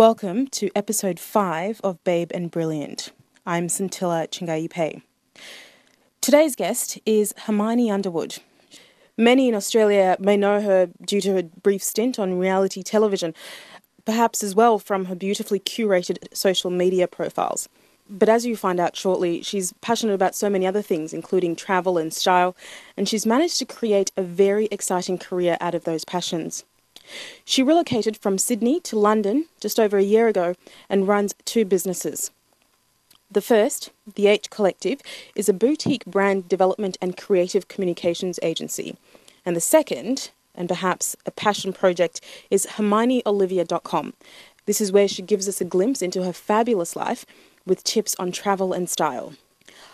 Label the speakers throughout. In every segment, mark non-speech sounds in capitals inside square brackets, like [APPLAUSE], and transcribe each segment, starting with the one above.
Speaker 1: Welcome to episode 5 of Babe and Brilliant. I'm Santilla Chingaipe. Today's guest is Hermione Underwood. Many in Australia may know her due to her brief stint on reality television, perhaps as well from her beautifully curated social media profiles. But as you find out shortly, she's passionate about so many other things, including travel and style, and she's managed to create a very exciting career out of those passions. She relocated from Sydney to London just over a year ago and runs two businesses. The first, the H Collective, is a boutique brand development and creative communications agency. And the second, and perhaps a passion project, is HermioneOlivia.com. This is where she gives us a glimpse into her fabulous life with tips on travel and style.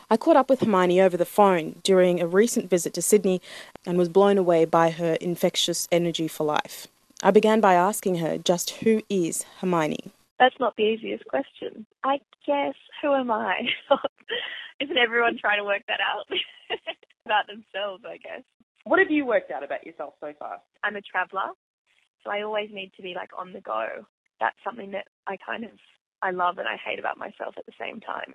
Speaker 1: I caught up with Hermione over the phone during a recent visit to Sydney and was blown away by her infectious energy for life. I began by asking her just who is Hermione?
Speaker 2: That's not the easiest question. I guess, who am I? [LAUGHS] Isn't everyone trying to work that out [LAUGHS] about themselves, I guess?
Speaker 3: What have you worked out about yourself so far?
Speaker 2: I'm a traveller, so I always need to be like on the go. That's something that I kind of I love and I hate about myself at the same time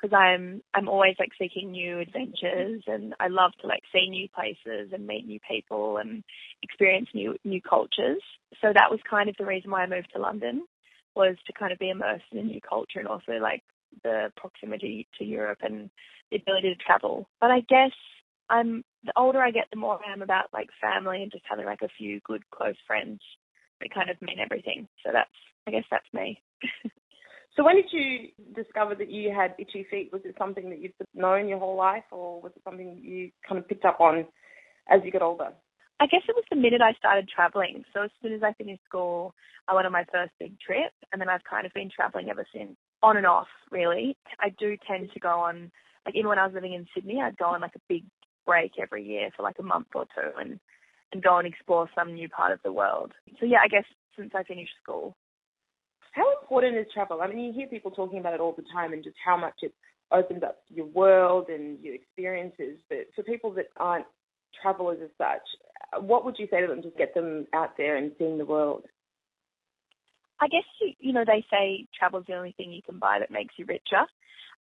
Speaker 2: because I'm I'm always like seeking new adventures and I love to like see new places and meet new people and experience new new cultures. So that was kind of the reason why I moved to London was to kind of be immersed in a new culture and also like the proximity to Europe and the ability to travel. But I guess I'm the older I get, the more I am about like family and just having like a few good close friends that kind of mean everything. So that's I guess that's me. [LAUGHS]
Speaker 3: So when did you discover that you had itchy feet? Was it something that you've known your whole life, or was it something you kind of picked up on as you got older?
Speaker 2: I guess it was the minute I started traveling. So as soon as I finished school, I went on my first big trip, and then I've kind of been traveling ever since, on and off, really. I do tend to go on, like even when I was living in Sydney, I'd go on like a big break every year for like a month or two, and and go and explore some new part of the world. So yeah, I guess since I finished school,
Speaker 3: how important is travel? I mean, you hear people talking about it all the time and just how much it opens up your world and your experiences. But for people that aren't travelers as such, what would you say to them to get them out there and seeing the world?
Speaker 2: I guess you, you know they say travel's the only thing you can buy that makes you richer,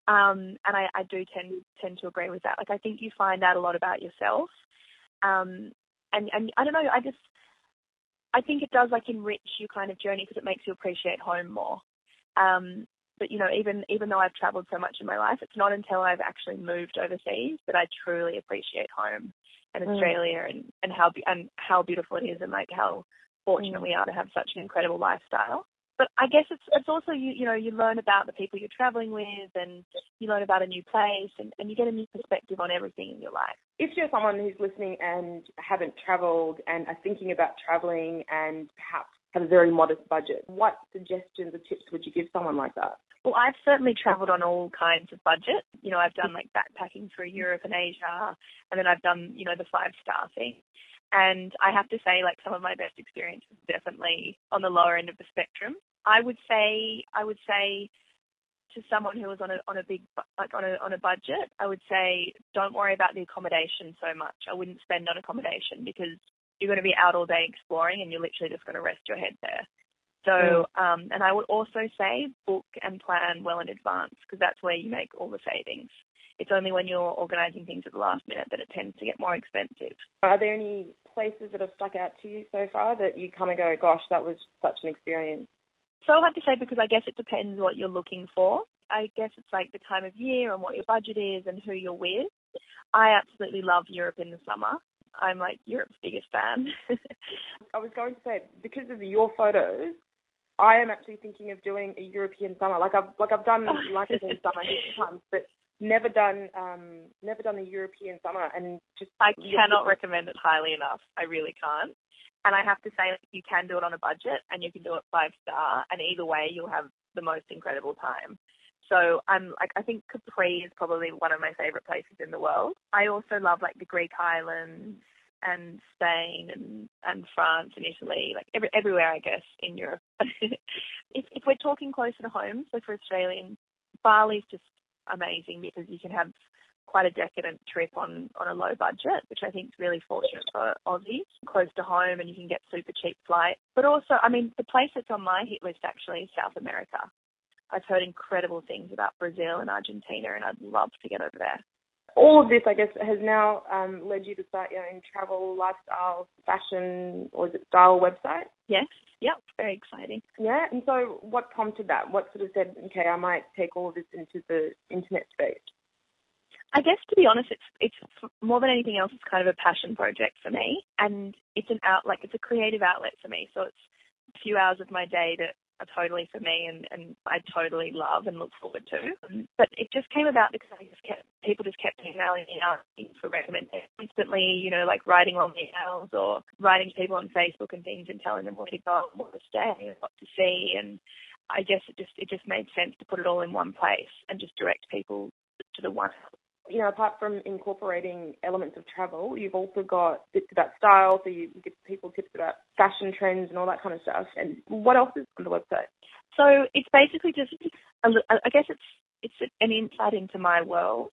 Speaker 2: um, and I, I do tend tend to agree with that. Like I think you find out a lot about yourself, um, and and I don't know. I just I think it does like enrich your kind of journey because it makes you appreciate home more. Um, but you know, even even though I've travelled so much in my life, it's not until I've actually moved overseas that I truly appreciate home and mm. Australia and and how and how beautiful it is and like how fortunate mm. we are to have such an incredible lifestyle but I guess it's it's also you you know you learn about the people you're traveling with and you learn about a new place and, and you get a new perspective on everything in your life.
Speaker 3: If you're someone who's listening and haven't travelled and are thinking about travelling and perhaps have a very modest budget, what suggestions or tips would you give someone like that?
Speaker 2: Well, I've certainly travelled on all kinds of budget. You know, I've done like backpacking through Europe and Asia, and then I've done, you know, the five star thing. And I have to say, like, some of my best experiences definitely on the lower end of the spectrum. I would say I would say to someone who was on a on a big like on a on a budget, I would say don't worry about the accommodation so much. I wouldn't spend on accommodation because you're going to be out all day exploring and you're literally just going to rest your head there. So, um, and I would also say book and plan well in advance because that's where you make all the savings. It's only when you're organising things at the last minute that it tends to get more expensive.
Speaker 3: Are there any places that have stuck out to you so far that you kind of go, gosh, that was such an experience?
Speaker 2: So I'll to say because I guess it depends what you're looking for. I guess it's like the time of year and what your budget is and who you're with. I absolutely love Europe in the summer. I'm like Europe's biggest fan. [LAUGHS]
Speaker 3: I was going to say because of your photos, I am actually thinking of doing a European summer. Like I've like I've done [LAUGHS] like a summer times, but never done um never done a European summer and just
Speaker 2: I cannot recommend it highly enough. I really can't. And I have to say, you can do it on a budget and you can do it five star, and either way, you'll have the most incredible time. So I'm like, I think Capri is probably one of my favorite places in the world. I also love like the Greek islands and Spain and and France and Italy, like every, everywhere I guess in Europe. [LAUGHS] if if we're talking closer to home, so for Australians, Bali's just amazing because you can have quite a decadent trip on, on a low budget, which I think is really fortunate for Aussies, close to home and you can get super cheap flights. But also, I mean, the place that's on my hit list actually is South America. I've heard incredible things about Brazil and Argentina and I'd love to get over there.
Speaker 3: All of this, I guess, has now um, led you to start your own travel, lifestyle, fashion, or is it style website?
Speaker 2: Yes. Yep. Very exciting.
Speaker 3: Yeah. And so, what prompted that? What sort of said, okay, I might take all of this into the internet space?
Speaker 2: I guess to be honest, it's it's more than anything else, it's kind of a passion project for me, and it's an out like it's a creative outlet for me. So it's a few hours of my day that are totally for me, and and I totally love and look forward to. But it just came about because I just kept people just kept emailing me asking for recommendations constantly, you know, like writing long emails or writing to people on Facebook and things and telling them where to go, what to stay, what to see, and I guess it just it just made sense to put it all in one place and just direct people to the one
Speaker 3: you know, apart from incorporating elements of travel, you've also got bits about style, so you give people tips about fashion trends and all that kind of stuff. And what else is on the website?
Speaker 2: So it's basically just, I guess it's it's an insight into my world.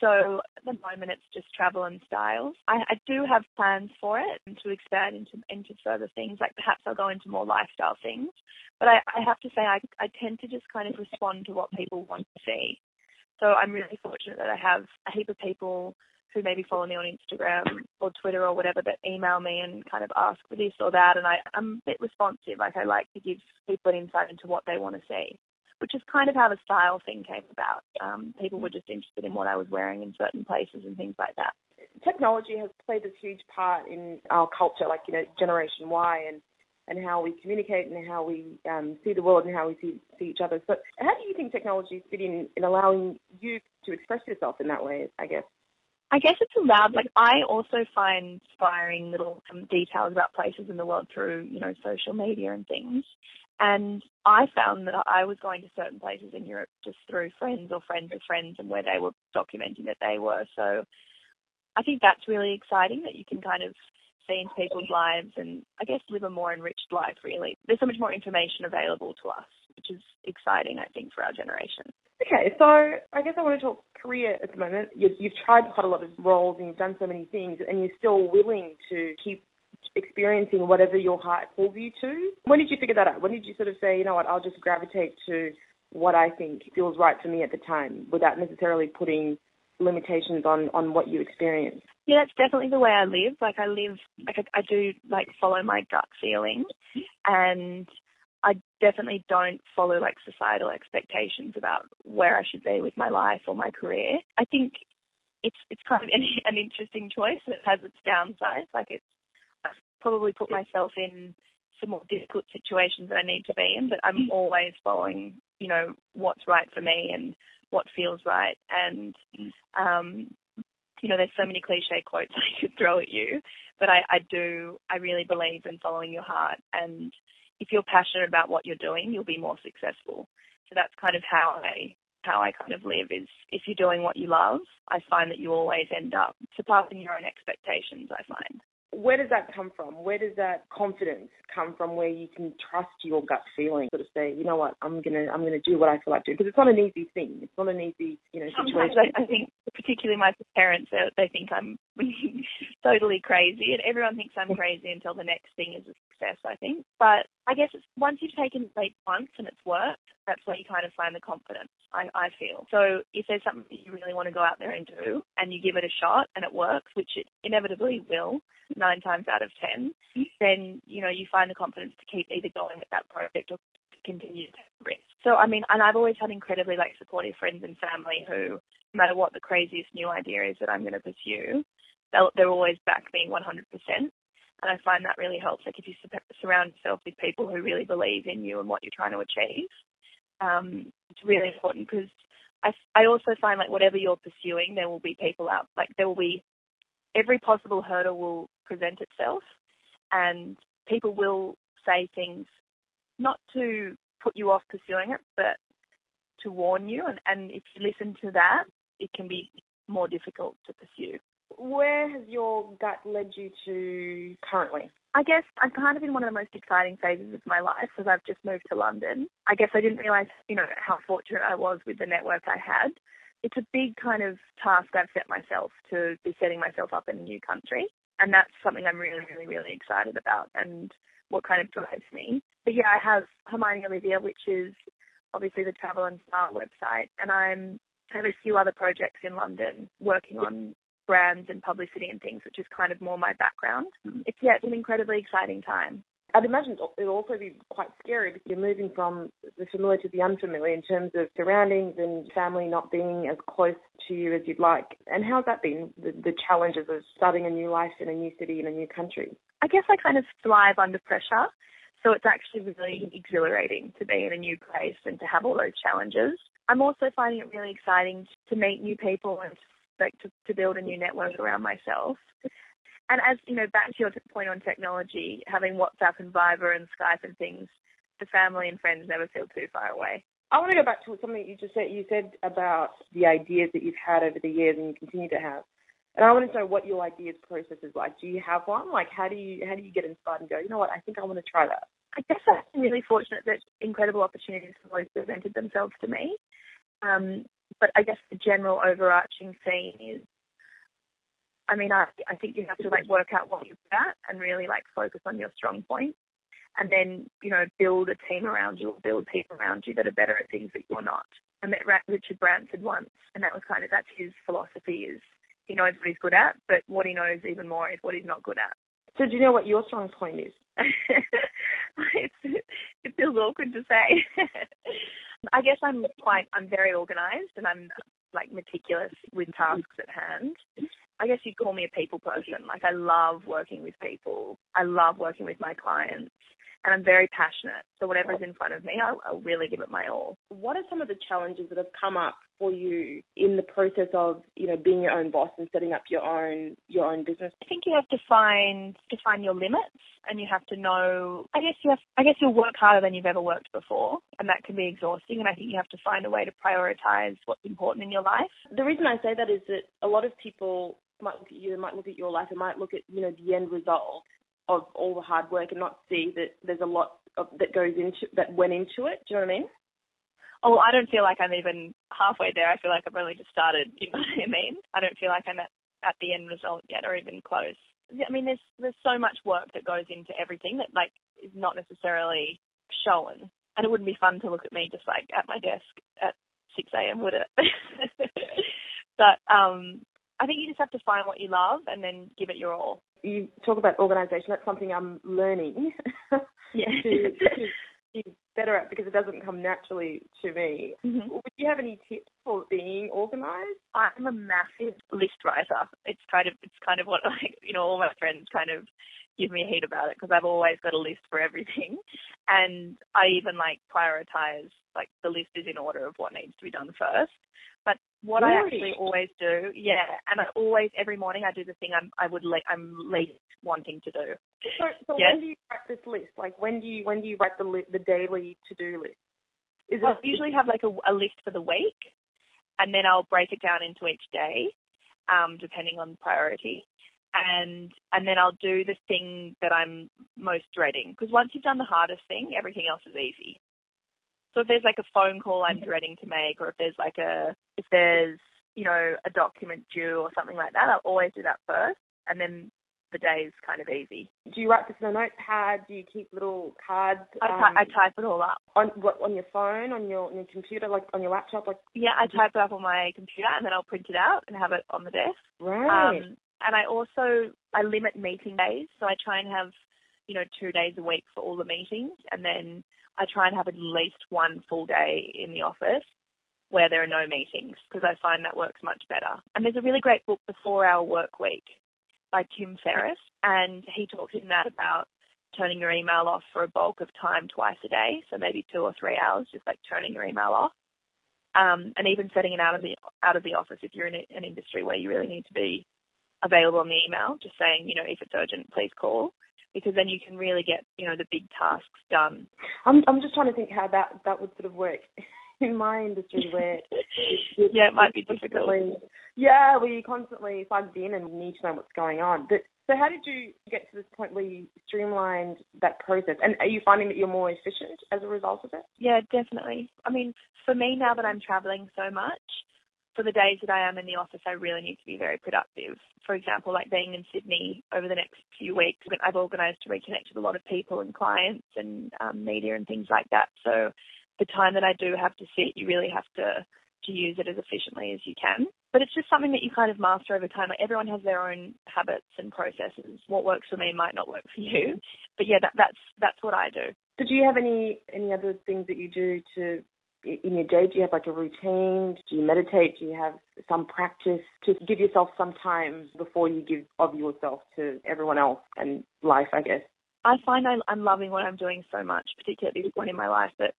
Speaker 2: So at the moment, it's just travel and styles. I, I do have plans for it to expand into into further things. Like perhaps I'll go into more lifestyle things. But I, I have to say, I I tend to just kind of respond to what people want to see. So I'm really fortunate that I have a heap of people who maybe follow me on Instagram or Twitter or whatever that email me and kind of ask for this or that. And I, I'm a bit responsive. Like I like to give people an insight into what they want to see, which is kind of how the style thing came about. Um, people were just interested in what I was wearing in certain places and things like that.
Speaker 3: Technology has played this huge part in our culture, like, you know, Generation Y and and how we communicate and how we um, see the world and how we see, see each other. So, how do you think technology fit in in allowing you to express yourself in that way? I guess.
Speaker 2: I guess it's allowed. Like I also find inspiring little um, details about places in the world through you know social media and things. And I found that I was going to certain places in Europe just through friends or friends of friends and where they were documenting that they were. So I think that's really exciting that you can kind of into people's lives and I guess live a more enriched life really. There's so much more information available to us, which is exciting I think for our generation.
Speaker 3: Okay, so I guess I want to talk career at the moment. You've, you've tried quite a lot of roles and you've done so many things and you're still willing to keep experiencing whatever your heart pulls you to. When did you figure that out? When did you sort of say, you know what, I'll just gravitate to what I think feels right for me at the time without necessarily putting limitations on on what you experience.
Speaker 2: Yeah, that's definitely the way I live. Like I live, like I, I do, like follow my gut feeling, and I definitely don't follow like societal expectations about where I should be with my life or my career. I think it's it's kind of an, [LAUGHS] an interesting choice. It has its downsides. Like it's I've probably put myself in some more difficult situations that I need to be in, but I'm always following, you know, what's right for me and what feels right. And um, you know, there's so many cliche quotes [LAUGHS] I could throw at you, but I, I do, I really believe in following your heart. And if you're passionate about what you're doing, you'll be more successful. So that's kind of how I how I kind of live is if you're doing what you love, I find that you always end up surpassing your own expectations, I find
Speaker 3: where does that come from? Where does that confidence come from? Where you can trust your gut feeling, sort of say, you know what, I'm gonna I'm gonna do what I feel like doing because it's not an easy thing. It's not an easy you know situation.
Speaker 2: Sometimes I, I think, particularly my parents, they think I'm [LAUGHS] totally crazy, and everyone thinks I'm crazy until the next thing is a success. I think, but I guess it's once you've taken the leap once and it's worked, that's where you kind of find the confidence. I, I feel so. If there's something that you really want to go out there and do, and you give it a shot and it works, which it inevitably will, nine times out of ten, then you know you find the confidence to keep either going with that project or to continue to take risk. So I mean, and I've always had incredibly like supportive friends and family who, no matter what the craziest new idea is that I'm going to pursue, they'll they'll always back me 100%. And I find that really helps. Like if you surround yourself with people who really believe in you and what you're trying to achieve, um, it's really important because I, I also find like whatever you're pursuing, there will be people out, like there will be every possible hurdle will present itself and people will say things not to put you off pursuing it, but to warn you. And, and if you listen to that, it can be more difficult to pursue.
Speaker 3: Where has your gut led you to currently?
Speaker 2: I guess I'm kind of in one of the most exciting phases of my life because I've just moved to London. I guess I didn't realise, you know, how fortunate I was with the network I had. it's a big kind of task I've set myself to be setting myself up in a new country. And that's something I'm really, really, really excited about and what kind of drives me. But yeah, I have Hermione Olivia, which is obviously the travel and style website. And I'm I have a few other projects in London working on brands and publicity and things, which is kind of more my background. It's yeah, it's an incredibly exciting time.
Speaker 3: I'd imagine it'll also be quite scary because you're moving from the familiar to the unfamiliar in terms of surroundings and family not being as close to you as you'd like. And how's that been, the, the challenges of starting a new life in a new city in a new country?
Speaker 2: I guess I kind of thrive under pressure. So it's actually really exhilarating to be in a new place and to have all those challenges. I'm also finding it really exciting to meet new people and like to, to build a new network around myself. And as you know, back to your point on technology, having WhatsApp and Viber and Skype and things, the family and friends never feel too far away.
Speaker 3: I want to go back to something you just said. You said about the ideas that you've had over the years and you continue to have. And I want to know what your ideas process is like. Do you have one? Like, how do you how do you get inspired and go? You know what? I think I want to try that.
Speaker 2: I guess I've been really fortunate that incredible opportunities have always presented themselves to me. Um, but I guess the general overarching theme is, I mean, I, I think you have to like work out what you're good at and really like focus on your strong points and then, you know, build a team around you or build people around you that are better at things that you're not. I met Richard Branson once and that was kind of, that's his philosophy is he knows what he's good at, but what he knows even more is what he's not good at.
Speaker 3: So do you know what your strong point is? [LAUGHS]
Speaker 2: it's, it feels awkward to say. [LAUGHS] I guess I'm quite, I'm very organised and I'm like meticulous with tasks at hand. I guess you'd call me a people person. Like I love working with people. I love working with my clients and I'm very passionate. So whatever's in front of me, I'll, I'll, really give it my all.
Speaker 3: What are some of the challenges that have come up for you in the process of, you know, being your own boss and setting up your own your own business?
Speaker 2: I think you have to find define your limits, and you have to know. I guess you have. I guess you'll work harder than you've ever worked before, and that can be exhausting. And I think you have to find a way to prioritize what's important in your life.
Speaker 3: The reason I say that is that a lot of people might look at you, might look at your life, and might look at you know the end result of all the hard work and not see that there's a lot of, that goes into that went into it. Do you know what I mean?
Speaker 2: Oh, I don't feel like I'm even halfway there. I feel like I've only just started. You know what I mean? I don't feel like I'm at, at the end result yet, or even close. I mean, there's there's so much work that goes into everything that like is not necessarily shown, and it wouldn't be fun to look at me just like at my desk at 6 a.m. would it? [LAUGHS] but um, I think you just have to find what you love and then give it your all
Speaker 3: you talk about organisation. That's something I'm learning [LAUGHS]
Speaker 2: yeah.
Speaker 3: to, to be better at because it doesn't come naturally to me.
Speaker 2: Mm-hmm.
Speaker 3: Would you have any tips for being organised?
Speaker 2: I'm a massive list writer. It's kind of it's kind of what [LAUGHS] like you know all my friends kind of give me a heat about it because I've always got a list for everything, [LAUGHS] and I even like prioritize like the list is in order of what needs to be done first. But what
Speaker 3: really?
Speaker 2: I actually always do, yeah, and I always every morning I do the thing I'm I would le- I'm least wanting to do.
Speaker 3: So, so
Speaker 2: yes?
Speaker 3: when do you write this list? Like when do you when do you write the li- the daily to do list?
Speaker 2: Is I usually have like a, a list for the week, and then I'll break it down into each day, um, depending on priority and and then I'll do the thing that I'm most dreading because once you've done the hardest thing, everything else is easy. So if there's like a phone call I'm dreading to make, or if there's like a if there's you know a document due or something like that, I'll always do that first, and then the day's kind of easy.
Speaker 3: Do you write this in a notepad? Do you keep little cards?
Speaker 2: I, um, I type it all up
Speaker 3: on what on your phone, on your on your computer, like on your laptop, like.
Speaker 2: Yeah, I type it up on my computer and then I'll print it out and have it on the desk.
Speaker 3: Right.
Speaker 2: Um, and I also I limit meeting days, so I try and have you know two days a week for all the meetings, and then I try and have at least one full day in the office where there are no meetings because I find that works much better. And there's a really great book, The Four Hour Work Week, by Tim Ferriss, and he talks in that about turning your email off for a bulk of time twice a day, so maybe two or three hours, just like turning your email off. Um, and even setting it out of the out of the office if you're in a, an industry where you really need to be available on the email, just saying, you know, if it's urgent, please call, because then you can really get, you know, the big tasks done.
Speaker 3: I'm I'm just trying to think how that that would sort of work [LAUGHS] in my industry where [LAUGHS]
Speaker 2: yeah, it might be difficult.
Speaker 3: Yeah, where you're constantly plugged in and need to know what's going on. But so how did you get to this point where you streamlined that process? And are you finding that you're more efficient as a result of it?
Speaker 2: Yeah, definitely. I mean, for me now that I'm traveling so much, for the days that I am in the office, I really need to be very productive. For example, like being in Sydney over the next few weeks, I've organised to reconnect with a lot of people and clients and um, media and things like that. So the time that I do have to sit, you really have to to use it as efficiently as you can. But it's just something that you kind of master over time. Like everyone has their own habits and processes. What works for me might not work for you. But yeah, that, that's that's what I do.
Speaker 3: So do you have any any other things that you do to in your day? Do you have like a routine? Do you meditate? Do you have some practice to give yourself some time before you give of yourself to everyone else and life? I guess.
Speaker 2: I find I'm loving what I'm doing so much, particularly at this point in my life, that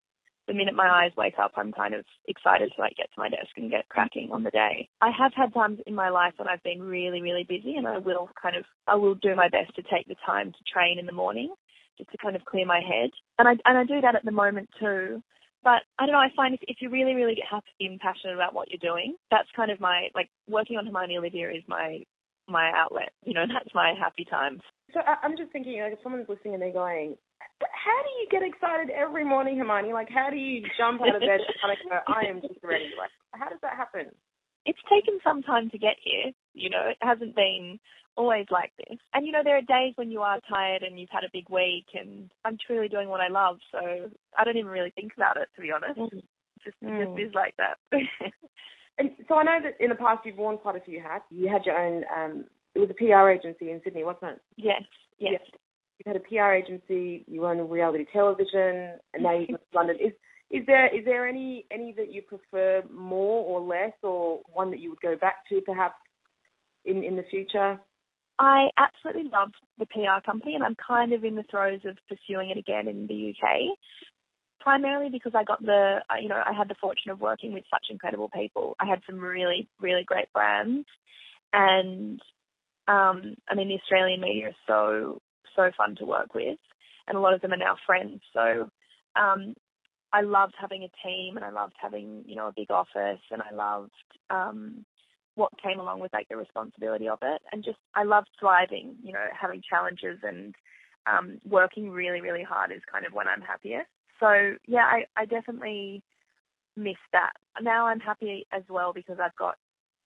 Speaker 2: the minute my eyes wake up, I'm kind of excited to like get to my desk and get cracking on the day. I have had times in my life when I've been really, really busy, and I will kind of, I will do my best to take the time to train in the morning, just to kind of clear my head. And I and I do that at the moment too. But I don't know. I find if, if you really, really get happy and passionate about what you're doing, that's kind of my like working on Hermione Olivia is my my outlet. You know, [LAUGHS] that's my happy time.
Speaker 3: So I'm just thinking, like, if someone's listening and they're going, "How do you get excited every morning, Hermione? Like, how do you jump out of bed and kind of go, I am just ready? Like, how does that happen?"
Speaker 2: It's taken some time to get here. You know, it hasn't been always like this. And you know, there are days when you are tired and you've had a big week, and I'm truly doing what I love, so I don't even really think about it, to be honest. Mm. It just, mm. it just is like that. [LAUGHS]
Speaker 3: and so I know that in the past you've worn quite a few hats. You had your own. um It was a PR agency in Sydney, wasn't it?
Speaker 2: Yes. Yes. yes.
Speaker 3: You had a PR agency. You own reality television, and now you are in London. Is is there is there any any that you prefer more or less, or one that you would go back to perhaps in in the future?
Speaker 2: I absolutely love the PR company, and I'm kind of in the throes of pursuing it again in the UK. Primarily because I got the, you know, I had the fortune of working with such incredible people. I had some really, really great brands, and um, I mean, the Australian media is so, so fun to work with, and a lot of them are now friends. So um, I loved having a team, and I loved having, you know, a big office, and I loved um, what came along with like the responsibility of it and just I love thriving, you know, having challenges and um, working really, really hard is kind of when I'm happiest. So yeah, I, I definitely miss that. Now I'm happy as well because I've got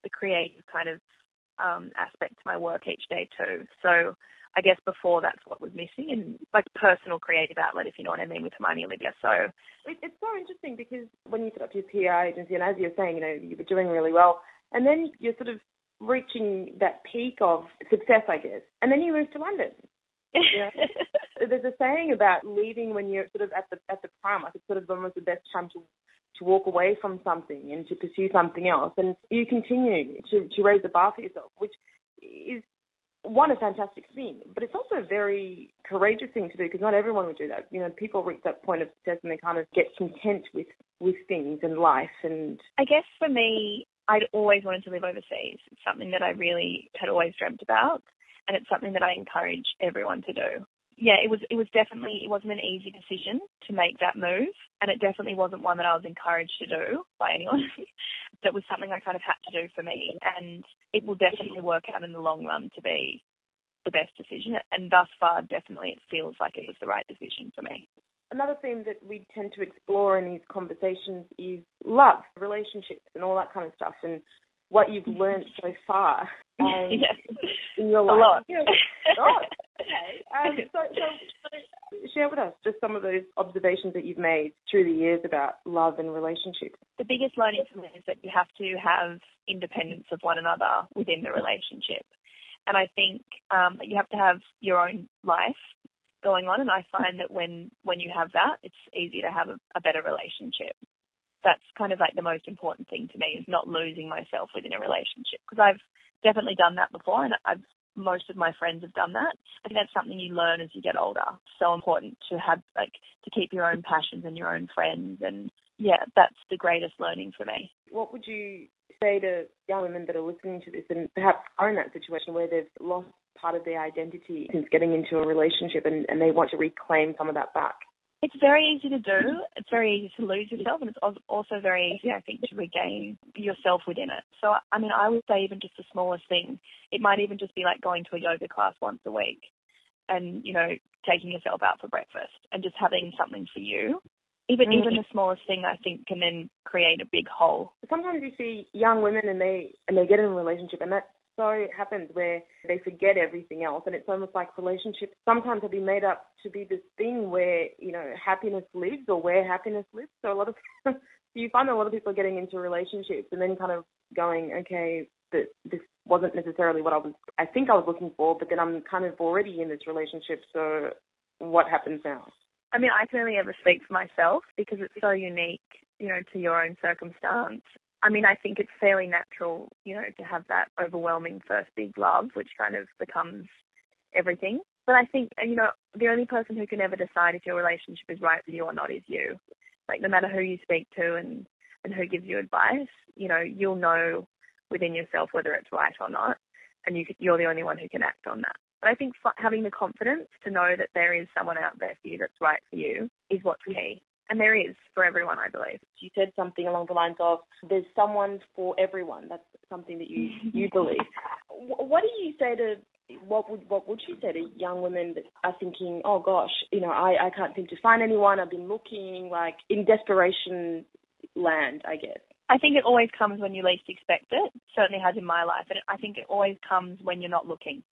Speaker 2: the creative kind of um, aspect to my work each day too. So I guess before that's what was missing and like personal creative outlet, if you know what I mean, with Hermione Olivia. So
Speaker 3: it, it's so interesting because when you set up your PR agency and as you're saying, you know, you were doing really well and then you're sort of reaching that peak of success, I guess, and then you move to London. Yeah. [LAUGHS] There's a saying about leaving when you're sort of at the at the prime, like it's sort of almost the best time to to walk away from something and to pursue something else, and you continue to to raise the bar for yourself, which is one a fantastic thing, but it's also a very courageous thing to do because not everyone would do that. You know, people reach that point of success and they kind of get content with with things and life. And
Speaker 2: I guess for me, I'd always wanted to live overseas. It's something that I really had always dreamt about, and it's something that I encourage everyone to do. Yeah, it was it was definitely it wasn't an easy decision to make that move, and it definitely wasn't one that I was encouraged to do by anyone. [LAUGHS] that was something I kind of had to do for me, and it will definitely work out in the long run to be the best decision. And thus far, definitely, it feels like it was the right decision for me.
Speaker 3: Another theme that we tend to explore in these conversations is love, relationships, and all that kind of stuff, and what you've learned so far [LAUGHS] um,
Speaker 2: yes.
Speaker 3: in your life.
Speaker 2: A lot.
Speaker 3: Yeah. oh, okay. Um, [LAUGHS] so, so, share with us just some of those observations that you've made through the years about love and relationships.
Speaker 2: The biggest learning for me is that you have to have independence of one another within the relationship. And I think um, you have to have your own life going on. And I find that when, when you have that, it's easier to have a, a better relationship. That's kind of like the most important thing to me is not losing myself within a relationship because I've definitely done that before and I've most of my friends have done that. I think that's something you learn as you get older. So important to have like to keep your own passions and your own friends and yeah, that's the greatest learning for me.
Speaker 3: What would you say to young women that are listening to this and perhaps are in that situation where they've lost part of their identity since getting into a relationship and, and they want to reclaim some of that back?
Speaker 2: It's very easy to do. It's very easy to lose yourself, and it's also very easy, I think, to regain yourself within it. So, I mean, I would say even just the smallest thing. It might even just be like going to a yoga class once a week, and you know, taking yourself out for breakfast, and just having something for you. Even
Speaker 3: Mm.
Speaker 2: even the smallest thing I think can then create a big hole.
Speaker 3: Sometimes you see young women and they and they get in a relationship and that so happens where they forget everything else and it's almost like relationships sometimes have been made up to be this thing where, you know, happiness lives or where happiness lives. So a lot of [LAUGHS] you find a lot of people getting into relationships and then kind of going, Okay, that this wasn't necessarily what I was I think I was looking for, but then I'm kind of already in this relationship, so what happens now?
Speaker 2: I mean, I can only ever speak for myself because it's so unique, you know, to your own circumstance. I mean, I think it's fairly natural, you know, to have that overwhelming first big love, which kind of becomes everything. But I think, you know, the only person who can ever decide if your relationship is right for you or not is you. Like, no matter who you speak to and, and who gives you advice, you know, you'll know within yourself whether it's right or not. And you, you're the only one who can act on that. But I think having the confidence to know that there is someone out there for you that's right for you is what's key. And there is for everyone, I believe.
Speaker 3: You said something along the lines of there's someone for everyone. That's something that you you [LAUGHS] believe. What do you say to what would what would you say to young women that are thinking, oh gosh, you know, I I can't seem to find anyone. I've been looking like in desperation land, I guess.
Speaker 2: I think it always comes when you least expect it. Certainly has in my life, and I think it always comes when you're not looking.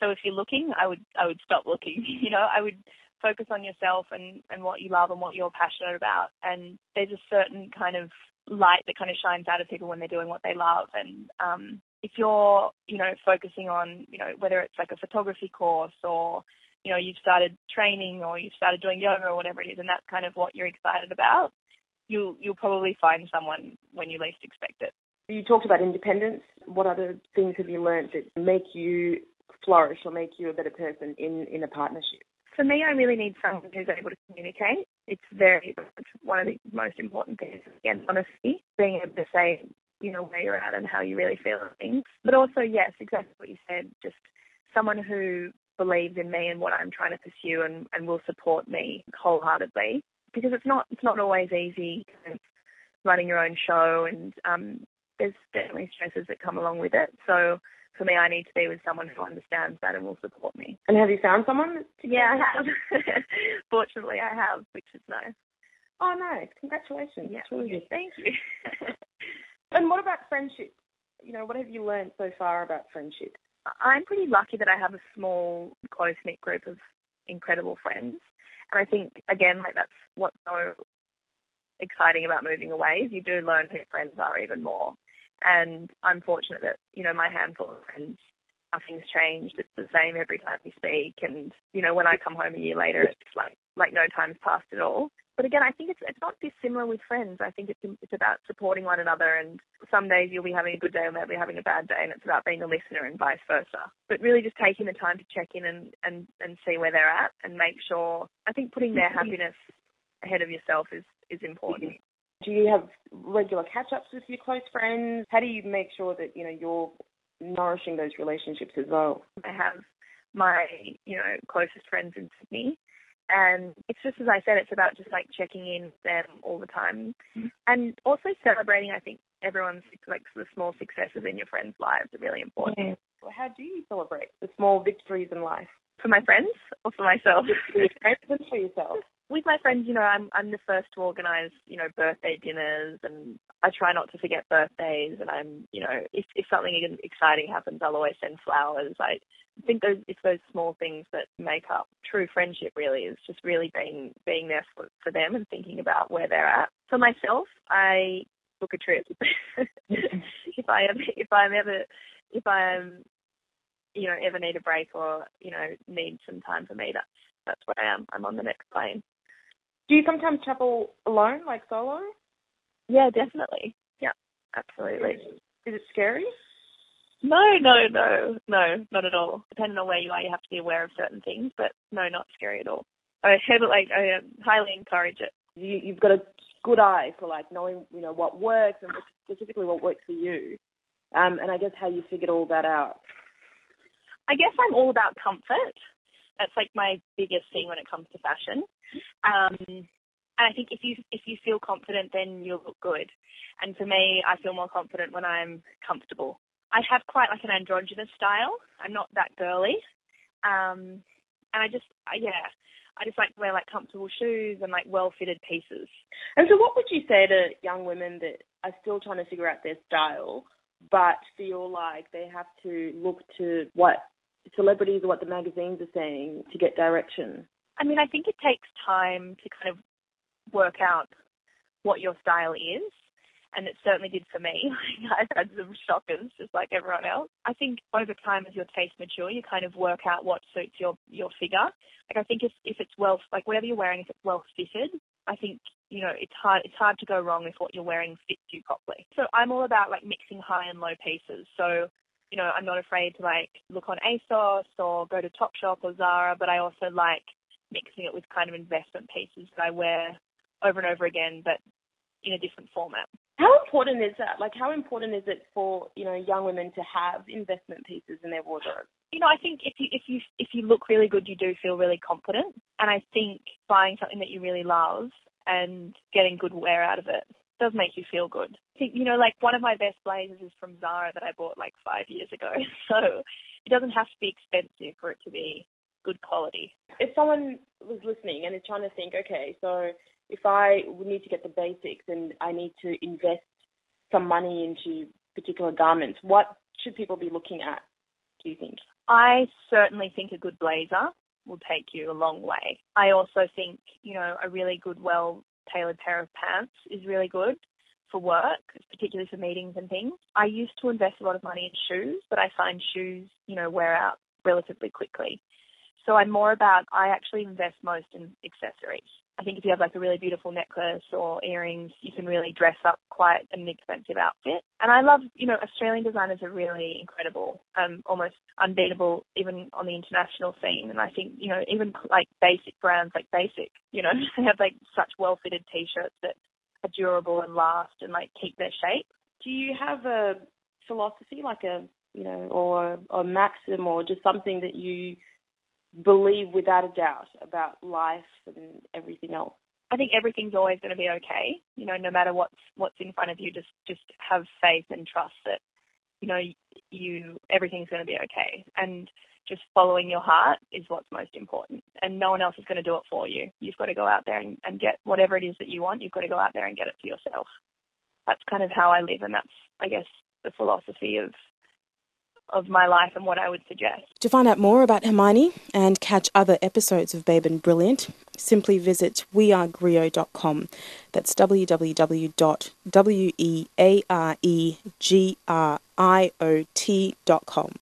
Speaker 2: So if you're looking, I would I would stop looking. [LAUGHS] You know, I would focus on yourself and and what you love and what you're passionate about. And there's a certain kind of light that kind of shines out of people when they're doing what they love. And um, if you're you know focusing on you know whether it's like a photography course or you know you've started training or you've started doing yoga or whatever it is, and that's kind of what you're excited about, you'll you'll probably find someone when you least expect it.
Speaker 3: You talked about independence. What other things have you learned that make you flourish or make you a better person in, in a partnership?
Speaker 2: For me, I really need someone who's able to communicate. It's very it's one of the most important things. Again, honesty, being able to say, you know, where you're at and how you really feel things. But also, yes, exactly what you said, just someone who believes in me and what I'm trying to pursue and, and will support me wholeheartedly. Because it's not it's not always easy running your own show and um, there's definitely stresses that come along with it. So for me, I need to be with someone who understands that and will support me.
Speaker 3: And have you found someone?
Speaker 2: Yeah, I have. [LAUGHS] Fortunately, I have, which is nice.
Speaker 3: Oh, nice. Congratulations.
Speaker 2: Yeah.
Speaker 3: That's really good.
Speaker 2: Thank you. [LAUGHS]
Speaker 3: and what about friendship? You know, what have you learned so far about friendship?
Speaker 2: I'm pretty lucky that I have a small, close knit group of incredible friends. And I think, again, like that's what's so exciting about moving away is you do learn who friends are even more. And I'm fortunate that, you know, my handful of friends, nothing's changed. It's the same every time we speak. And, you know, when I come home a year later, it's like, like no time's passed at all. But again, I think it's it's not dissimilar with friends. I think it's it's about supporting one another. And some days you'll be having a good day and they'll be having a bad day, and it's about being a listener and vice versa. But really, just taking the time to check in and and and see where they're at and make sure. I think putting their happiness ahead of yourself is is important.
Speaker 3: Do you have regular catch-ups with your close friends? How do you make sure that you know you're nourishing those relationships as well?
Speaker 2: I have my you know closest friends in Sydney, and it's just as I said, it's about just like checking in with them all the time, mm-hmm. and also celebrating. I think everyone's like the small successes in your friends' lives are really important.
Speaker 3: Yeah. Well, how do you celebrate the small victories in life?
Speaker 2: For my friends or for myself?
Speaker 3: for your friends and for yourself
Speaker 2: with my friends, you know, I'm I'm the first to organise, you know, birthday dinners, and I try not to forget birthdays. And I'm, you know, if if something exciting happens, I'll always send flowers. I think those it's those small things that make up true friendship. Really, is just really being being there for for them and thinking about where they're at. For myself, I book a trip [LAUGHS] if I am if I'm ever if I'm you know ever need a break or you know need some time for me. That's that's where I am. I'm on the next plane.
Speaker 3: Do you sometimes travel alone, like solo?
Speaker 2: Yeah, definitely. Yeah, absolutely.
Speaker 3: Is it scary?
Speaker 2: No, no, no, no, not at all. Depending on where you are, you have to be aware of certain things, but no, not scary at all. I like I um, highly encourage it.
Speaker 3: You, you've got a good eye for like knowing, you know, what works and specifically what works for you. Um, and I guess how you figured all that out.
Speaker 2: I guess I'm all about comfort. That's like my biggest thing when it comes to fashion. Um, and I think if you if you feel confident, then you'll look good. And for me, I feel more confident when I'm comfortable. I have quite like an androgynous style. I'm not that girly, um, and I just yeah, I just like to wear like comfortable shoes and like well fitted pieces.
Speaker 3: And so, what would you say to young women that are still trying to figure out their style, but feel like they have to look to what celebrities or what the magazines are saying to get direction?
Speaker 2: I mean, I think it takes time to kind of work out what your style is. And it certainly did for me. [LAUGHS] I've had some shockers, just like everyone else. I think over time, as your taste mature, you kind of work out what suits your your figure. Like I think if if it's well, like whatever you're wearing, if it's well fitted, I think you know it's hard it's hard to go wrong if what you're wearing fits you properly. So I'm all about like mixing high and low pieces. So you know I'm not afraid to like look on ASOS or go to Topshop or Zara, but I also like mixing it with kind of investment pieces that I wear over and over again, but in a different format.
Speaker 3: How important is that? Like, how important is it for you know young women to have investment pieces in their wardrobe?
Speaker 2: You know, I think if you if you if you look really good, you do feel really confident, and I think buying something that you really love and getting good wear out of it does make you feel good. I think you know, like one of my best blazers is from Zara that I bought like five years ago, [LAUGHS] so it doesn't have to be expensive for it to be good quality.
Speaker 3: If someone was listening and is trying to think, okay, so if I need to get the basics and I need to invest some money into particular garments, what should people be looking at, do you think?
Speaker 2: I certainly think a good blazer will take you a long way. I also think, you know, a really good, well tailored pair of pants is really good for work, particularly for meetings and things. I used to invest a lot of money in shoes, but I find shoes, you know, wear out relatively quickly. So I'm more about, I actually invest most in accessories. I think if you have like a really beautiful necklace or earrings, you can really dress up quite an expensive outfit. And I love, you know, Australian designers are really incredible, um, almost unbeatable even on the international scene. And I think, you know, even like basic brands like Bassike, you know, [LAUGHS] they have like such well fitted t-shirts that are durable and last and like keep their shape.
Speaker 3: Do you have a philosophy like a, you know, or a maxim or just something that you believe without a doubt about life and everything else?
Speaker 2: I think everything's always going to be okay. You know, no matter what's what's in front of you, just just have faith and trust that you know you everything's going to be okay. And just following your heart is what's most important. And no one else is going to do it for you. You've got to go out there and, and get whatever it is that you want. You've got to go out there and get it for yourself. That's kind of how I live, and that's I guess the philosophy of of my life and what I would suggest.
Speaker 1: To find out more about Hermione and catch other episodes of Babe and Brilliant, simply visit wearegriot.com. That's www.wearegriot.com.